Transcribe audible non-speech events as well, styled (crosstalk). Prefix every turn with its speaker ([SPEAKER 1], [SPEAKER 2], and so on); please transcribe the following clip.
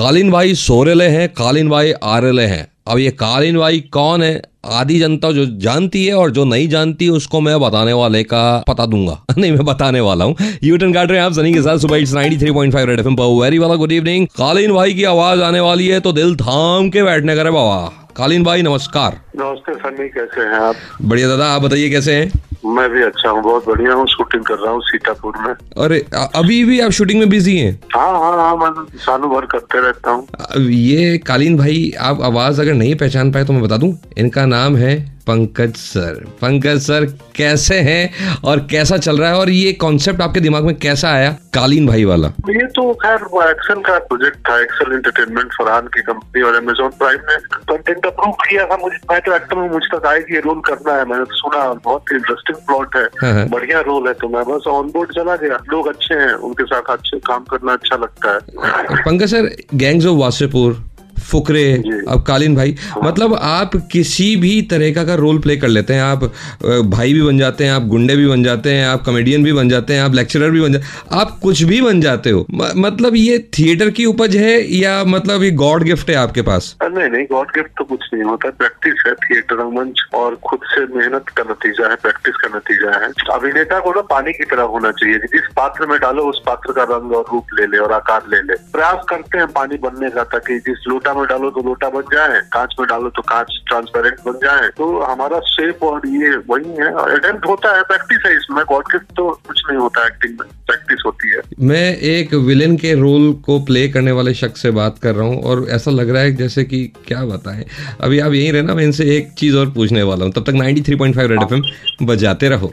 [SPEAKER 1] कालीन भाई सोरेले हैं कालीन भाई आरेले हैं। अब ये कालीन भाई कौन है? आधी जनता जो जानती है और जो नहीं जानती उसको मैं बताने वाले का पता दूँगा। (laughs) नहीं मैं बताने वाला हूँ। यूटर्न काट रहे हैं आप सनी के साथ सुबह इट्स 93.5 रेड एफएम पर। वेरी वाला गुड इवनिंग कालीन भाई की आवाज़ आने वाली है तो दिल थाम के बैठने करे बाबा। कालीन भाई नमस्कार।
[SPEAKER 2] नमस्ते सनी कैसे हैं आप?
[SPEAKER 1] बढ़िया दादा आप बताइए कैसे हैं?
[SPEAKER 2] मैं भी अच्छा हूँ बहुत बढ़िया हूँ शूटिंग कर रहा हूँ सीतापुर में।
[SPEAKER 1] अरे अभी भी आप शूटिंग में बिज़ी हैं?
[SPEAKER 2] हाँ हाँ हाँ मैं सालों भर करते रहता हूँ।
[SPEAKER 1] ये कालीन भाई आप आवाज़ अगर नहीं पहचान पाए तो मैं बता दूँ इनका नाम है पंकज सर। पंकज सर कैसे हैं और कैसा चल रहा है? और ये कॉन्सेप्ट आपके दिमाग में कैसा आया? कालीन भाई वाला।
[SPEAKER 2] ये तो खैर एक्सेल का प्रोजेक्ट था एक्सेल एंटरटेनमेंट फरहान की कंपनी और अमेजोन प्राइम ने कंटेंट अप्रूव किया था मुझे। मैं तो एक्टर मुझ तक आए कि ये रोल करना है। मैंने तो सुना बहुत ही इंटरेस्टिंग प्लॉट
[SPEAKER 1] हाँ, हाँ।
[SPEAKER 2] है। बढ़िया रोल है तो मैं बस ऑन बोर्ड चला गया। लोग अच्छे हैं उनके साथ अच्छे काम करना अच्छा लगता है।
[SPEAKER 1] Pankaj sir gangs of Wasseypur Fukrey अब कालीन भाई मतलब आप किसी भी तरीका का रोल प्ले कर लेते हैं आप भाई भी बन जाते हैं आप गुंडे भी बन जाते हैं आप कॉमेडियन भी बन जाते हैं आप लेक्चरर भी बन जाते आप कुछ भी बन जाते हो मतलब ये थिएटर की उपज है या मतलब ये गॉड गिफ्ट है आपके पास?
[SPEAKER 2] नहीं नहीं गॉड गिफ्ट तो कुछ नहीं होता प्रैक्टिस है थिएटर मंच और खुद से मेहनत का नतीजा है प्रैक्टिस का नतीजा है। अभिनेता को ना पानी की तरह होना चाहिए जिस पात्र में डालो उस पात्र का रंग और रूप ले ले और आकार ले ले। प्रयास करते हैं पानी बनने का ताकि जिस लोटा में डालो तो लोटा बन जाए कांच में डालो तो कांच ट्रांसपेरेंट बन जाए। तो हमारा शेप और ये वही है अटेम्प्ट होता है प्रैक्टिस है इसमें। गॉड गिफ्ट तो कुछ नहीं होता एक्टिंग में प्रैक्टिस होती है।
[SPEAKER 1] मैं एक विलेन के रोल को प्ले करने वाले शख्स से बात कर रहा हूँ और ऐसा लग रहा है जैसे कि क्या बताएँ। अभी आप यहीं रहना मैं इनसे एक चीज़ और पूछने वाला हूँ। तब तक 93.5 रेड एफएम बजाते रहो।